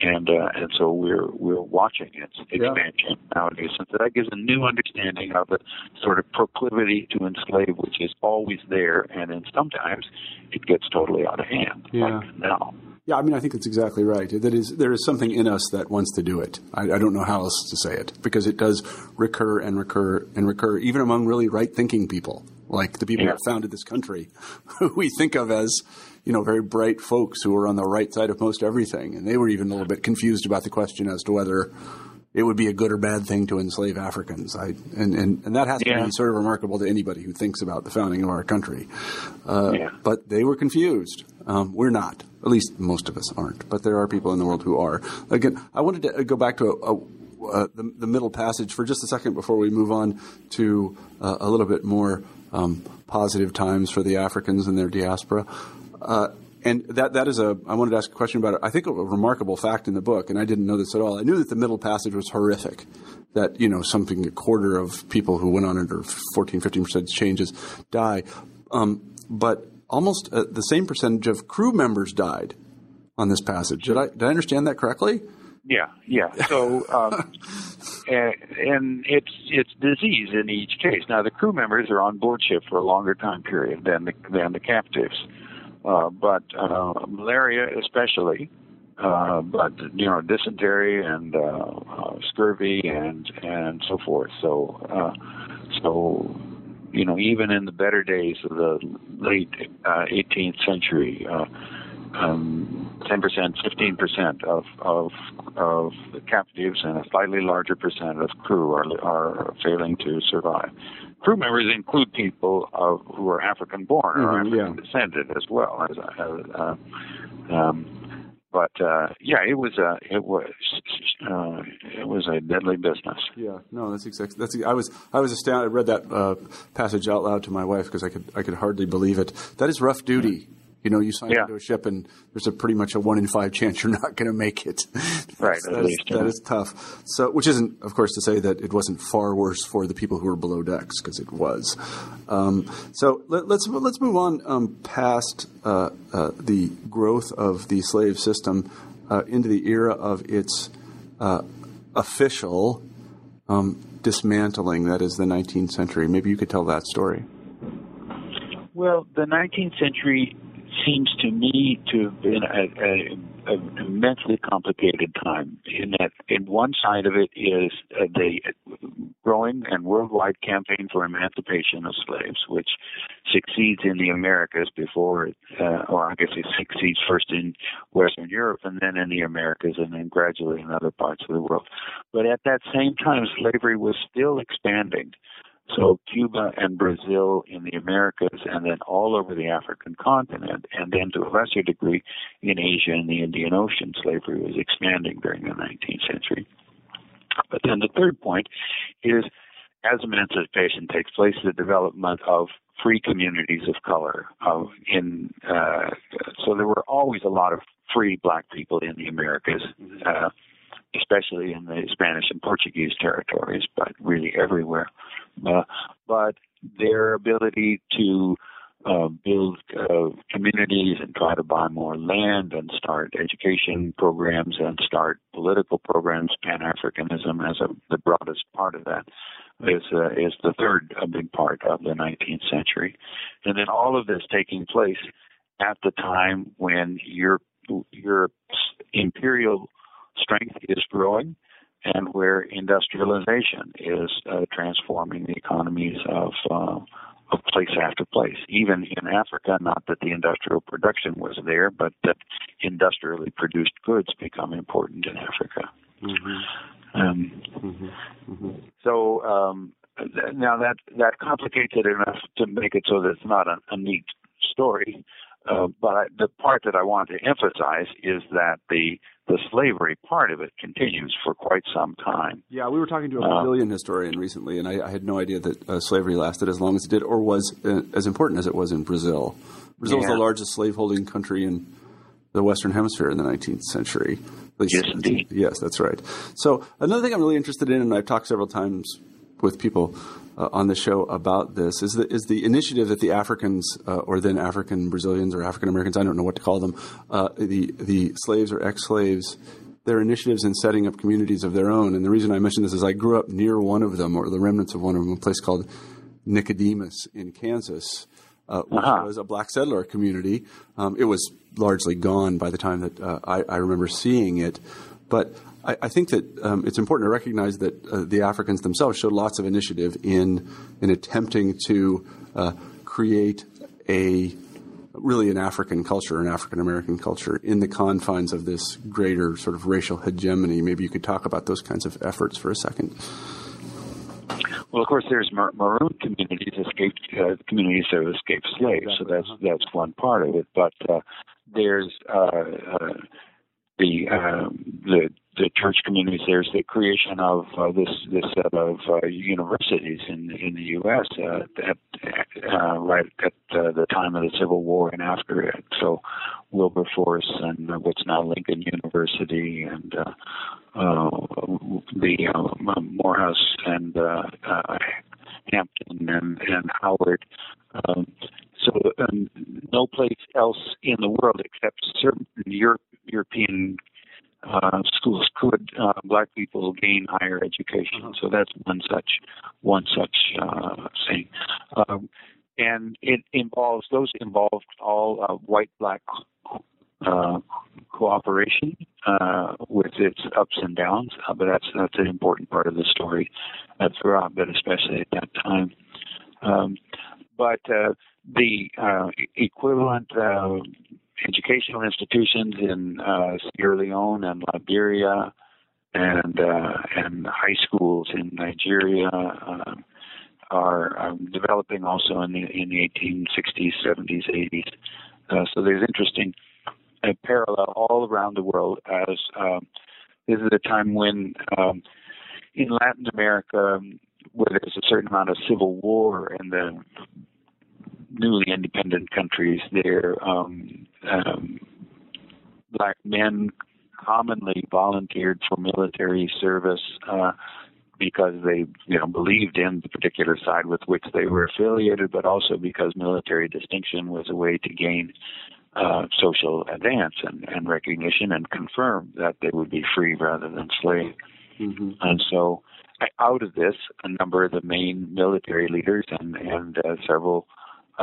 and uh, and so we're we're watching its expansion yeah. nowadays. And so that gives a new understanding of the sort of proclivity to enslave, which is always there, and then sometimes it gets totally out of hand. Yeah. Like now. Yeah, I mean, I think that's exactly right. That is, there is something in us that wants to do it. I, I, don't know how else to say it because it does recur and recur and recur, even among really right-thinking people, like the people yeah. that founded this country, <laughs> who we think of as you know, very bright folks who were on the right side of most everything. And they were even a little bit confused about the question as to whether it would be a good or bad thing to enslave Africans. I, and, and, and that has yeah. to be sort of remarkable to anybody who thinks about the founding of our country. Uh, yeah. But they were confused. Um, we're not. At least most of us aren't. But there are people in the world who are. Again, I wanted to go back to a, a uh, the, the, middle passage for just a second before we move on to uh, a little bit more um, positive times for the Africans and their diaspora. Uh, and that that is a I wanted to ask a question about it. I think a remarkable fact in the book, and I didn't know this at all. I knew that the middle passage was horrific. That you know something a quarter of people who went on it or 14, 15 percent changes die, um, but almost uh, the same percentage of crew members died on this passage. Did I did I understand that correctly? Yeah, yeah. So, um, <laughs> and, and it's it's disease in each case. Now the crew members are on board ship for a longer time period than the than the captives. Uh, but uh, malaria especially, uh, but you know dysentery and uh, uh, scurvy and and so forth. So uh, so you know even in the better days of the late uh, 18th century. Uh, um, 10%, 15% of, of, of the captives and a slightly larger percent of crew are, are failing to survive crew members include people uh, who are African born or mm-hmm, African yeah. descended as well as, uh, um, but uh, yeah, it was a it was uh, it was a deadly business. Yeah, no, that's exactly that's. I was I was astounded. I read that uh, passage out loud to my wife because I could I could hardly believe it. That is rough duty. You know, you sign yeah. into a ship, and there's a pretty much a one in five chance you're not going to make it. <laughs> right, that, is, that is tough. So, which isn't, of course, to say that it wasn't far worse for the people who were below decks, because it was. Um, so let, us let's, let's move on um, past uh, uh, the growth of the slave system uh, into the era of its uh, official um, dismantling. That is the 19th century. Maybe you could tell that story. Well, the 19th century seems to me to have been a, a, a immensely complicated time. In that, in one side of it is uh, the growing and worldwide campaign for emancipation of slaves, which succeeds in the Americas before, uh, or I guess it succeeds first in Western Europe and then in the Americas and then gradually in other parts of the world. But at that same time, slavery was still expanding. So Cuba and Brazil in the Americas, and then all over the African continent, and then to a lesser degree in Asia and the Indian Ocean, slavery was expanding during the 19th century. But then the third point is as emancipation takes place, the development of free communities of color. Of in uh, so there were always a lot of free black people in the Americas. Uh, especially in the Spanish and Portuguese territories, but really everywhere. Uh, but their ability to uh, build uh, communities and try to buy more land and start education programs and start political programs, Pan Africanism as a, the broadest part of that is uh, is the third big part of the 19th century, and then all of this taking place at the time when Europe, Europe's imperial strength is growing and where industrialization is uh, transforming the economies of uh, of place after place, even in Africa. Not that the industrial production was there, but that industrially produced goods become important in Africa. Mm-hmm. Um, mm-hmm. Mm-hmm. So um, now that that complicates it enough to make it so that it's not a, a neat story. Uh, but I, the part that I want to emphasize is that the the slavery part of it continues for quite some time. Yeah, we were talking to a uh, Brazilian uh, historian recently, and I, I, had no idea that uh, slavery lasted as long as it did, or was uh, as important as it was in Brazil. Brazil yeah. was the largest slaveholding country in the Western Hemisphere in the 19th century. Yes, indeed. Yes, that's right. So another thing I'm really interested in, and I've talked several times with people uh, on the show about this is the, is the initiative that the Africans uh, or then African Brazilians or African Americans I don't know what to call them uh, the the slaves or ex slaves their initiatives in setting up communities of their own and the reason I mention this is I grew up near one of them or the remnants of one of them a place called Nicodemus in Kansas. Uh, which uh-huh. was a black settler community. Um, it was largely gone by the time that uh, I, I remember seeing it, but I, I think that um, it's important to recognize that uh, the Africans themselves showed lots of initiative in in attempting to uh, create a really an African culture, an African American culture in the confines of this greater sort of racial hegemony. Maybe you could talk about those kinds of efforts for a second. Well, of course, there's mar- maroon communities, escaped uh, communities that have escaped slaves, so that's that's one part of it. But uh, there's uh, uh the um, the the church communities. There's the creation of uh, this this set of uh, universities in in the U.S. Uh, at, uh, right at uh, the time of the Civil War and after it. So Wilberforce and what's now Lincoln University and uh, uh, the uh, Morehouse and uh, uh, Hampton and and Howard. Um, so um, no place else in the world except certain Europe European uh, schools could uh, black people gain higher education. Uh-huh. So that's one such one such uh, thing, um, and it involves those involved all uh, white black uh, cooperation uh, with its ups and downs. Uh, but that's that's an important part of the story uh, throughout, but especially at that time. Um, but uh, the uh, equivalent educational institutions in Sierra Leone and Liberia, and and high schools in Nigeria are um, developing also in the in the 1860s, 70s, 80s. Uh, so there's interesting uh, parallel all around the world as um, this is a time when um, in Latin America where there's a certain amount of civil war and the newly independent countries, there um, um, black men commonly volunteered for military service uh, because they, you know, believed in the particular side with which they were affiliated, but also because military distinction was a way to gain uh, social advance and, and recognition and confirm that they would be free rather than slave. Mm-hmm. And so, out of this, a number of the main military leaders and, and uh, several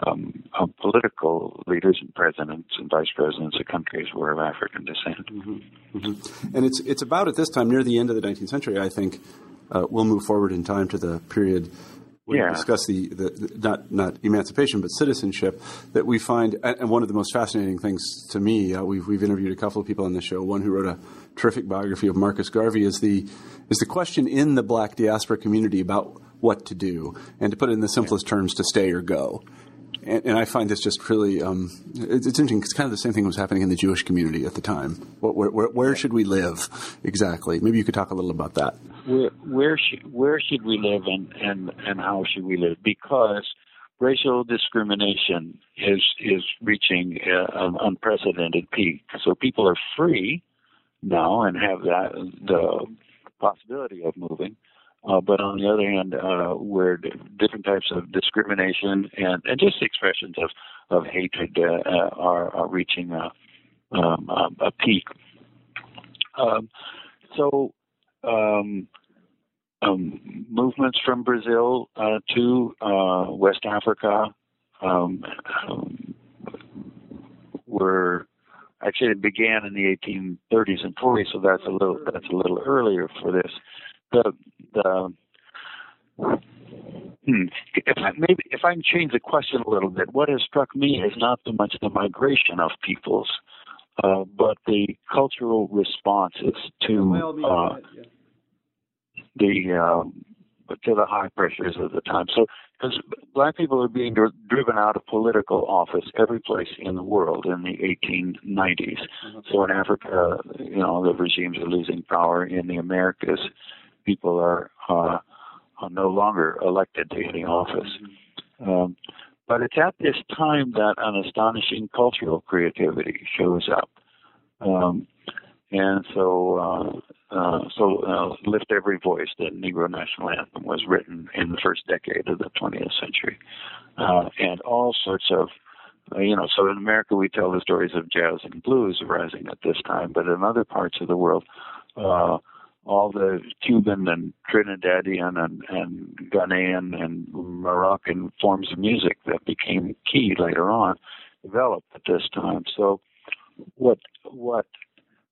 um, political leaders and presidents and vice presidents of countries were of African descent. Mm-hmm. Mm-hmm. And it's it's about at this time, near the end of the 19th century, I think, uh, we'll move forward in time to the period we yeah. discuss the, the, the, not not emancipation but citizenship that we find and one of the most fascinating things to me uh, we've we've interviewed a couple of people on the show one who wrote a terrific biography of Marcus Garvey is the is the question in the black diaspora community about what to do and to put it in the simplest terms to stay or go and, and I find this just really um, it's, it's, interesting. It's kind of the same thing was happening in the Jewish community at the time. Where, where, where should we live exactly? Maybe you could talk a little about that. Where where should where should we live and and and how should we live? Because racial discrimination is is reaching an unprecedented peak. So people are free now and have that the possibility of moving uh, but on the other hand, uh, where different types of discrimination and, and just expressions of, of hatred uh, uh are, are reaching a, um, a peak. Um, so, um, um, movements from Brazil uh, to uh, West Africa um, um, were actually it began in the 1830s and 40s, so that's a little that's a little earlier for this the the Hmm. If I, maybe if I can change the question a little bit, what has struck me is not so much the migration of peoples, uh, but the cultural responses to uh, the um, to the high pressures of the time. So, because black people are being dr- driven out of political office every place in the world in the 1890s. Mm-hmm. So in Africa, you know, the regimes are losing power. In the Americas, people are uh, are no longer elected to any office. Um, but it's at this time that an astonishing cultural creativity shows up. Um, and so, uh, uh, so uh, "Lift Every Voice," the Negro national anthem, was written in the first decade of the 20th century, uh, and all sorts of, uh, you know. So in America, we tell the stories of jazz and blues arising at this time, but in other parts of the world, uh, all the Cuban and Trinidadian and, and Ghanaian and Moroccan forms of music that became key later on developed at this time. So, what what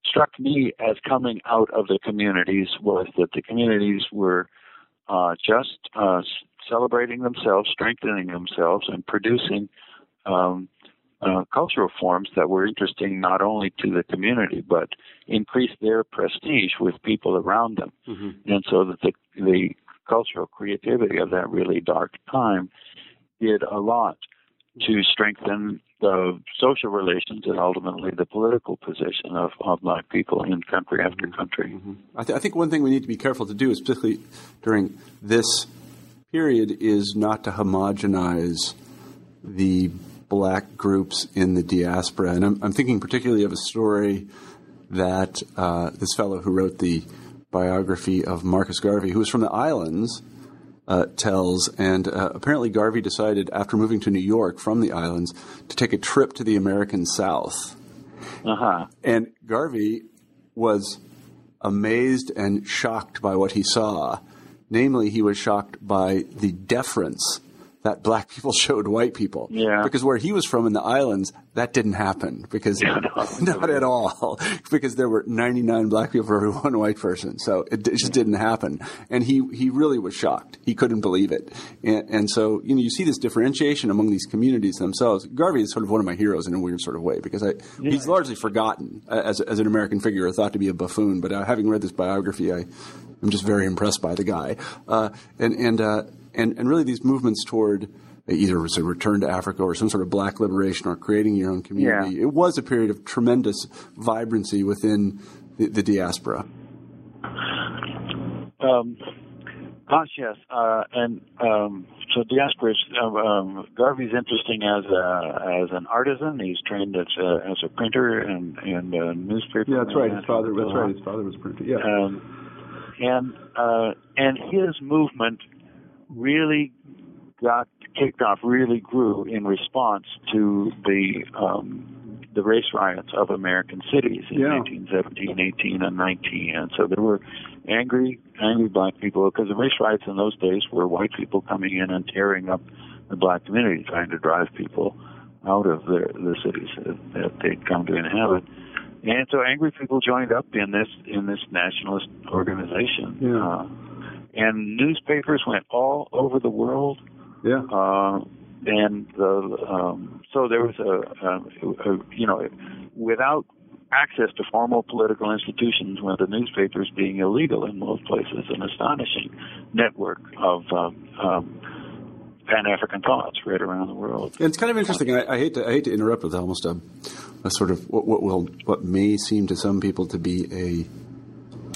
struck me as coming out of the communities was that the communities were uh, just uh, celebrating themselves, strengthening themselves, and producing um, uh, cultural forms that were interesting not only to the community but increased their prestige with people around them. Mm-hmm. And so that the, the cultural creativity of that really dark time did a lot to strengthen the social relations and ultimately the political position of, of black people in country after mm-hmm. country. Mm-hmm. I, th- I, think one thing we need to be careful to do, especially during this period, is not to homogenize the black groups in the diaspora. And I'm, I'm thinking particularly of a story that uh, this fellow who wrote the biography of Marcus Garvey, who was from the islands, uh, tells. And uh, apparently, Garvey decided after moving to New York from the islands to take a trip to the American South. Uh-huh. And Garvey was amazed and shocked by what he saw. Namely, he was shocked by the deference that black people <laughs> showed white people. Yeah. Because where he was from in the islands, that didn't happen because <laughs> yeah, no, not at all. <laughs> Because there were 99 black people for every one white person. So it, it, just didn't happen. And he, he really was shocked. He couldn't believe it. And, and, so, you know, you see this differentiation among these communities themselves. Garvey is sort of one of my heroes in a weird sort of way because I, yeah. he's largely forgotten as, as an American figure, or thought to be a buffoon. But uh, having read this biography, I, I'm just very impressed by the guy. Uh, and, and, uh, and, and really these movements toward either a return to Africa or some sort of black liberation or creating your own community. Yeah. It was a period of tremendous vibrancy within the, the diaspora. Um, gosh, yes, uh, and um, so diaspora. Um, um, Garvey's interesting as a, as an artisan. He's trained as a, as a printer and and a newspaper. Yeah, that's right. His father. That's right. His father was a printer. Yeah. Um, and uh, and his movement really got kicked off, really grew in response to the um, the race riots of American cities in yeah. 1917, 18, and 19. And so there were angry, angry black people because the race riots in those days were white people coming in and tearing up the black community, trying to drive people out of the the cities that, that they'd come to inhabit. And so angry people joined up in this in this nationalist organization. Yeah. Uh, and newspapers went all over the world. Yeah. Uh, and the, um, so there was a, a, a, you know, without access to formal political institutions, with the newspapers being illegal in most places, an astonishing network of um, um, Pan African thoughts right around the world. And it's kind of interesting. I, I, hate to I hate to interrupt with almost a, a sort of what, what will what may seem to some people to be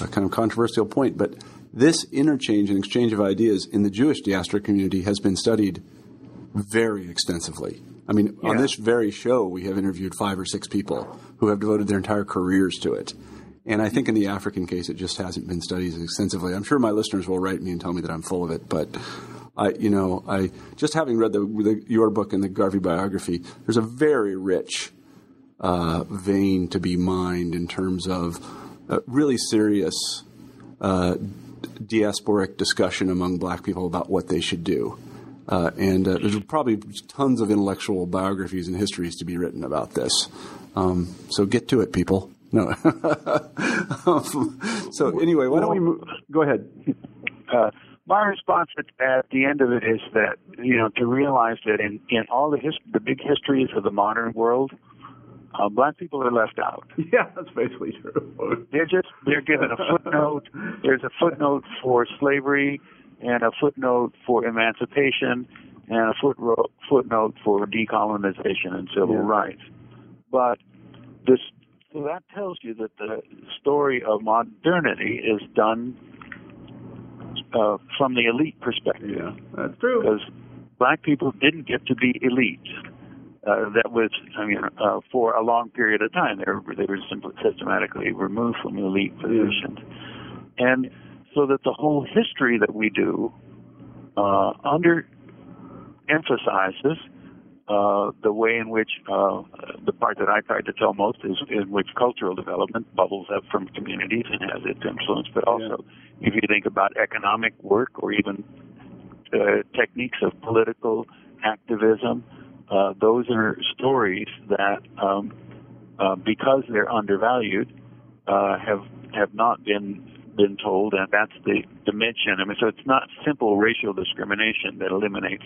a, a kind of controversial point, but this interchange and exchange of ideas in the Jewish diaspora community has been studied very extensively. I mean, yeah. on this very show, we have interviewed five or six people who have devoted their entire careers to it. And I think in the African case, it just hasn't been studied as extensively. I'm sure my listeners will write me and tell me that I'm full of it, but I, you know, I just having read the, the your book and the Garvey biography, there's a very rich uh, vein to be mined in terms of uh, really serious uh, diasporic discussion among black people about what they should do. Uh, and uh, there's probably tons of intellectual biographies and histories to be written about this. Um, so get to it, people. No. <laughs> um, so anyway, why don't we move? Go ahead. Uh, my response at, at the end of it is that you know to realize that in in all the his, the big histories of the modern world, uh, black people are left out. <laughs> Yeah, that's basically true. They're just they're given a footnote. There's a footnote for slavery and a footnote for emancipation and a footnote footnote for decolonization and civil Yeah. rights. But this so that tells you that the story of modernity is done uh, from the elite perspective Yeah, that's true. because black people didn't get to be elite. Uh, that was, I mean, uh, for a long period of time, they were they were simply systematically removed from elite positions, and so that the whole history that we do uh, under emphasizes uh, the way in which uh, the part that I tried to tell most is in which cultural development bubbles up from communities and has its influence, but also if you think about economic work or even uh, techniques of political activism, those are stories that, um, uh, because they're undervalued, uh, have have not been been told, and that's the dimension. I mean, so it's not simple racial discrimination that eliminates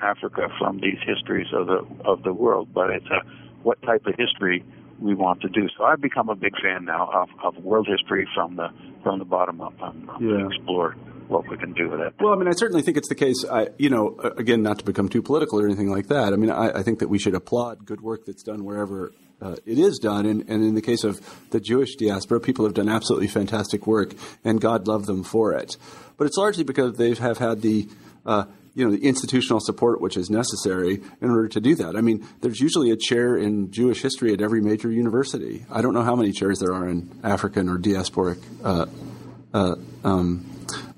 Africa from these histories of the of the world, but it's a what type of history we want to do. So I've become a big fan now of, of world history from the from the bottom up. I'm, I'm Yeah. to explore what we can do with it. Well, I mean, I certainly think it's the case. I, you know, again, not to become too political or anything like that. I mean, I, I think that we should applaud good work that's done wherever uh, it is done. And, and in the case of the Jewish diaspora, people have done absolutely fantastic work, and God love them for it. But it's largely because they have had the uh, you know the institutional support which is necessary in order to do that. I mean, there's usually a chair in Jewish history at every major university. I don't know how many chairs there are in African or diasporic uh, uh, um,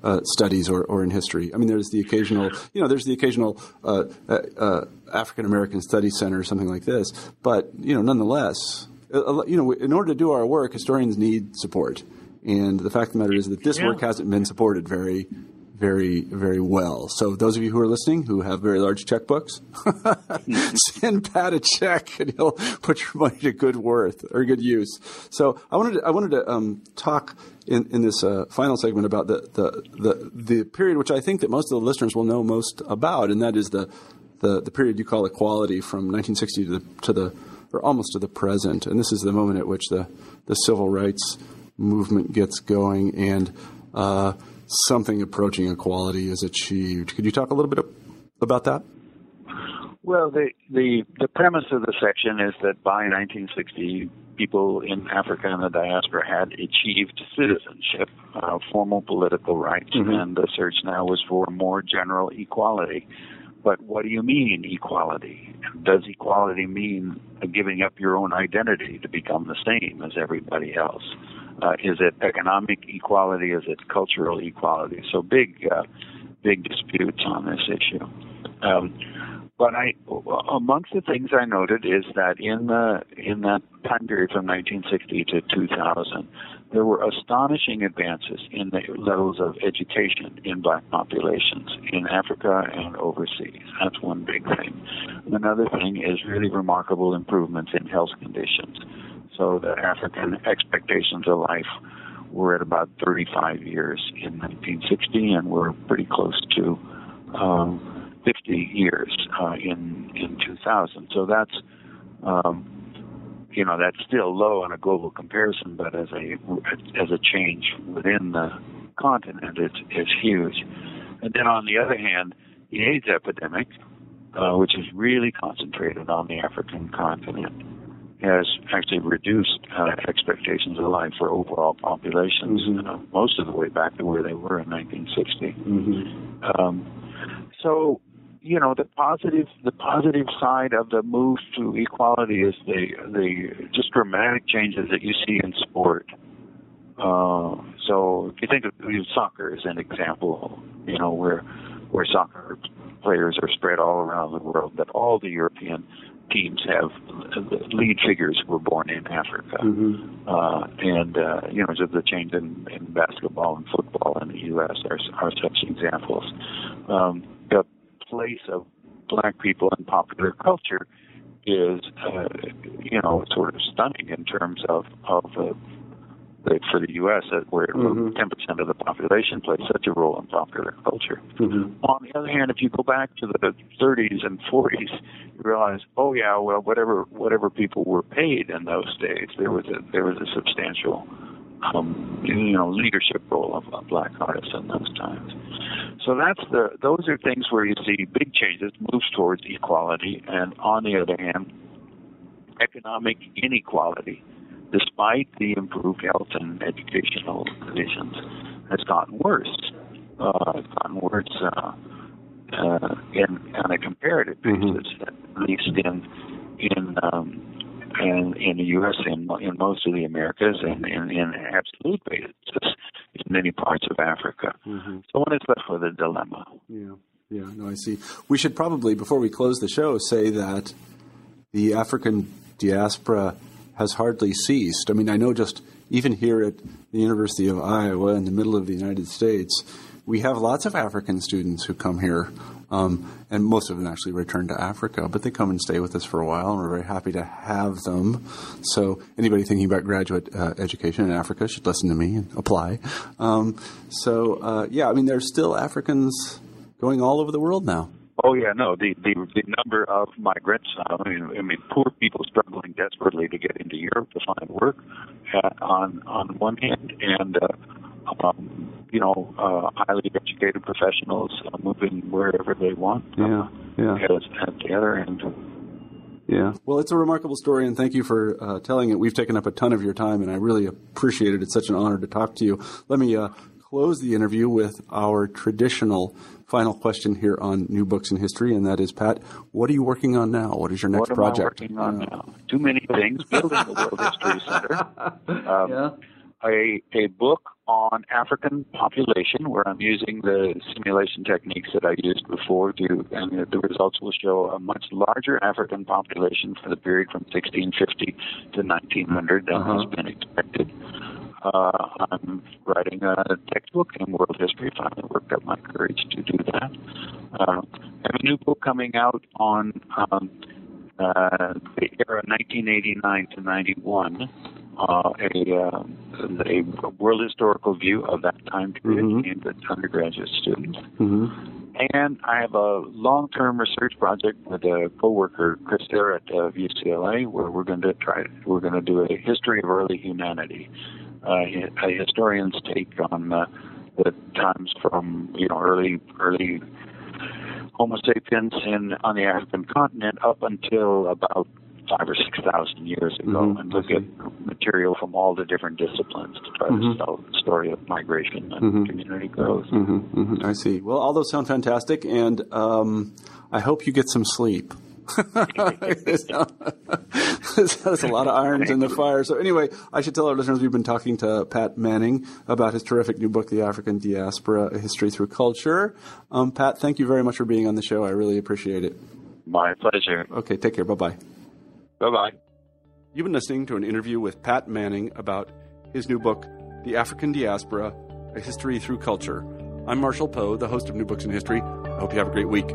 uh, studies or, or in history. I mean, there's the occasional, you know, there's the occasional uh, uh, uh, African American Studies Center or something like this. But you know, nonetheless, uh, you know, in order to do our work, historians need support. And the fact of the matter is that this Yeah. work hasn't been supported very, very, very well. So those of you who are listening who have very large checkbooks, <laughs> <laughs> send Pat a check and he'll put your money to good worth or good use. So I wanted to, I wanted to um, talk in, in this uh, final segment about the, the, the, the period which I think that most of the listeners will know most about, and that is the, the, the period you call equality from 1960 to the, to the or almost to the present. And this is the moment at which the, the civil rights movement gets going and uh, something approaching equality is achieved. Could you talk a little bit about that? Well, the, the the premise of the section is that by 1960, people in Africa and the diaspora had achieved citizenship, uh, formal political rights, and the search now was for more general equality. But what do you mean equality? Does equality mean giving up your own identity to become the same as everybody else? Uh, is it economic equality? Is it cultural equality? So big, uh, big disputes on this issue. Um, but I, amongst the things I noted is that in the in that time period from 1960 to 2000, there were astonishing advances in the levels of education in black populations in Africa and overseas. That's one big thing. Another thing is really remarkable improvements in health conditions. So the African expectations of life were at about 35 years in 1960, and we're pretty close to um, 50 years uh, in in 2000. So that's um, you know that's still low on a global comparison, but as a as a change within the continent, it's it's huge. And then on the other hand, the AIDS epidemic, uh, which is really concentrated on the African continent, has actually reduced uh, expectations of life for overall populations uh, most of the way back to where they were in 1960. Um, so, you know, the positive the positive side of the move to equality is the the just dramatic changes that you see in sport. Uh, so, if you think of soccer as an example, you know, where where soccer players are spread all around the world, that all the European teams have lead figures who were born in Africa. Uh, and, uh, you know, just the change in, in basketball and football in the U.S. are, are such examples. Um, the place of black people in popular culture is, uh, you know, sort of stunning in terms of, of uh, for the U.S. where mm-hmm. 10% of the population plays such a role in popular culture. Mm-hmm. On the other hand, if you go back to the 30s and 40s, you realize, oh yeah, well whatever whatever people were paid in those days, there was a there was a substantial um, you know leadership role of, of black artists in those times. So that's the those are things where you see big changes, moves towards equality, and on the other hand, economic inequality, despite the improved health and educational conditions, has gotten worse. Uh, it's gotten worse uh, uh, in on a comparative mm-hmm. basis, mm-hmm. at least in in um, in, in the U.S. and in, in most of the Americas, and in, in absolute basis in many parts of Africa. Mm-hmm. So one is left with a dilemma. Yeah, yeah, no, I see. We should probably, before we close the show, say that the African diaspora has hardly ceased. I mean, I know just even here at the University of Iowa in the middle of the United States, we have lots of African students who come here um, and most of them actually return to Africa, but they come and stay with us for a while, and we're very happy to have them. So anybody thinking about graduate uh, education in Africa should listen to me and apply. Um, so uh, yeah, I mean, there's still Africans going all over the world now. Oh yeah, no. The the, the number of migrants. Uh, I mean, I mean, poor people struggling desperately to get into Europe to find work. Uh, on on one hand, and uh, um, you know, uh, highly educated professionals uh, moving wherever they want. Yeah, yeah. At, the other end. Yeah. Well, it's a remarkable story, and thank you for uh, telling it. We've taken up a ton of your time, and I really appreciate it. It's such an honor to talk to you. Let me uh, close the interview with our traditional final question here on New Books in History, and that is, Pat, what are you working on now? What is your next what project? I working on now? Too many things. Building the World History Center. <laughs> Um, yeah. A, a book on African population, where I'm using the simulation techniques that I used before to, and the results will show a much larger African population for the period from 1650 to 1900 than uh-huh. has been expected. Uh, I'm writing a textbook in world history. Finally, worked up my courage to do that. Uh, I have a new book coming out on um, uh, the era 1989 to 91 uh, a, uh, a world historical view of that time period mm-hmm. aimed at undergraduate students. Mm-hmm. And I have a long-term research project with a coworker, Chris Ehret of UCLA, where we're going to try. We're going to do a history of early humanity, a historian's take on uh, the times from you know early early Homo sapiens in on the African continent up until about five or six thousand years ago mm-hmm. and look at material from all the different disciplines to try mm-hmm. to tell the story of migration and mm-hmm. community growth. Mm-hmm. Mm-hmm. I see. Well, all those sound fantastic, and um, I hope you get some sleep. There's <laughs> a lot of irons in the fire. So anyway, I should tell our listeners we've been talking to Pat Manning about his terrific new book, The African Diaspora: A History Through Culture. Um, Pat, thank you very much for being on the show. I really appreciate it. My pleasure. Okay, take care. Bye bye. Bye bye. You've been listening to an interview with Pat Manning about his new book, The African Diaspora A History Through Culture. I'm Marshall Poe, the host of New Books in History. I hope you have a great week.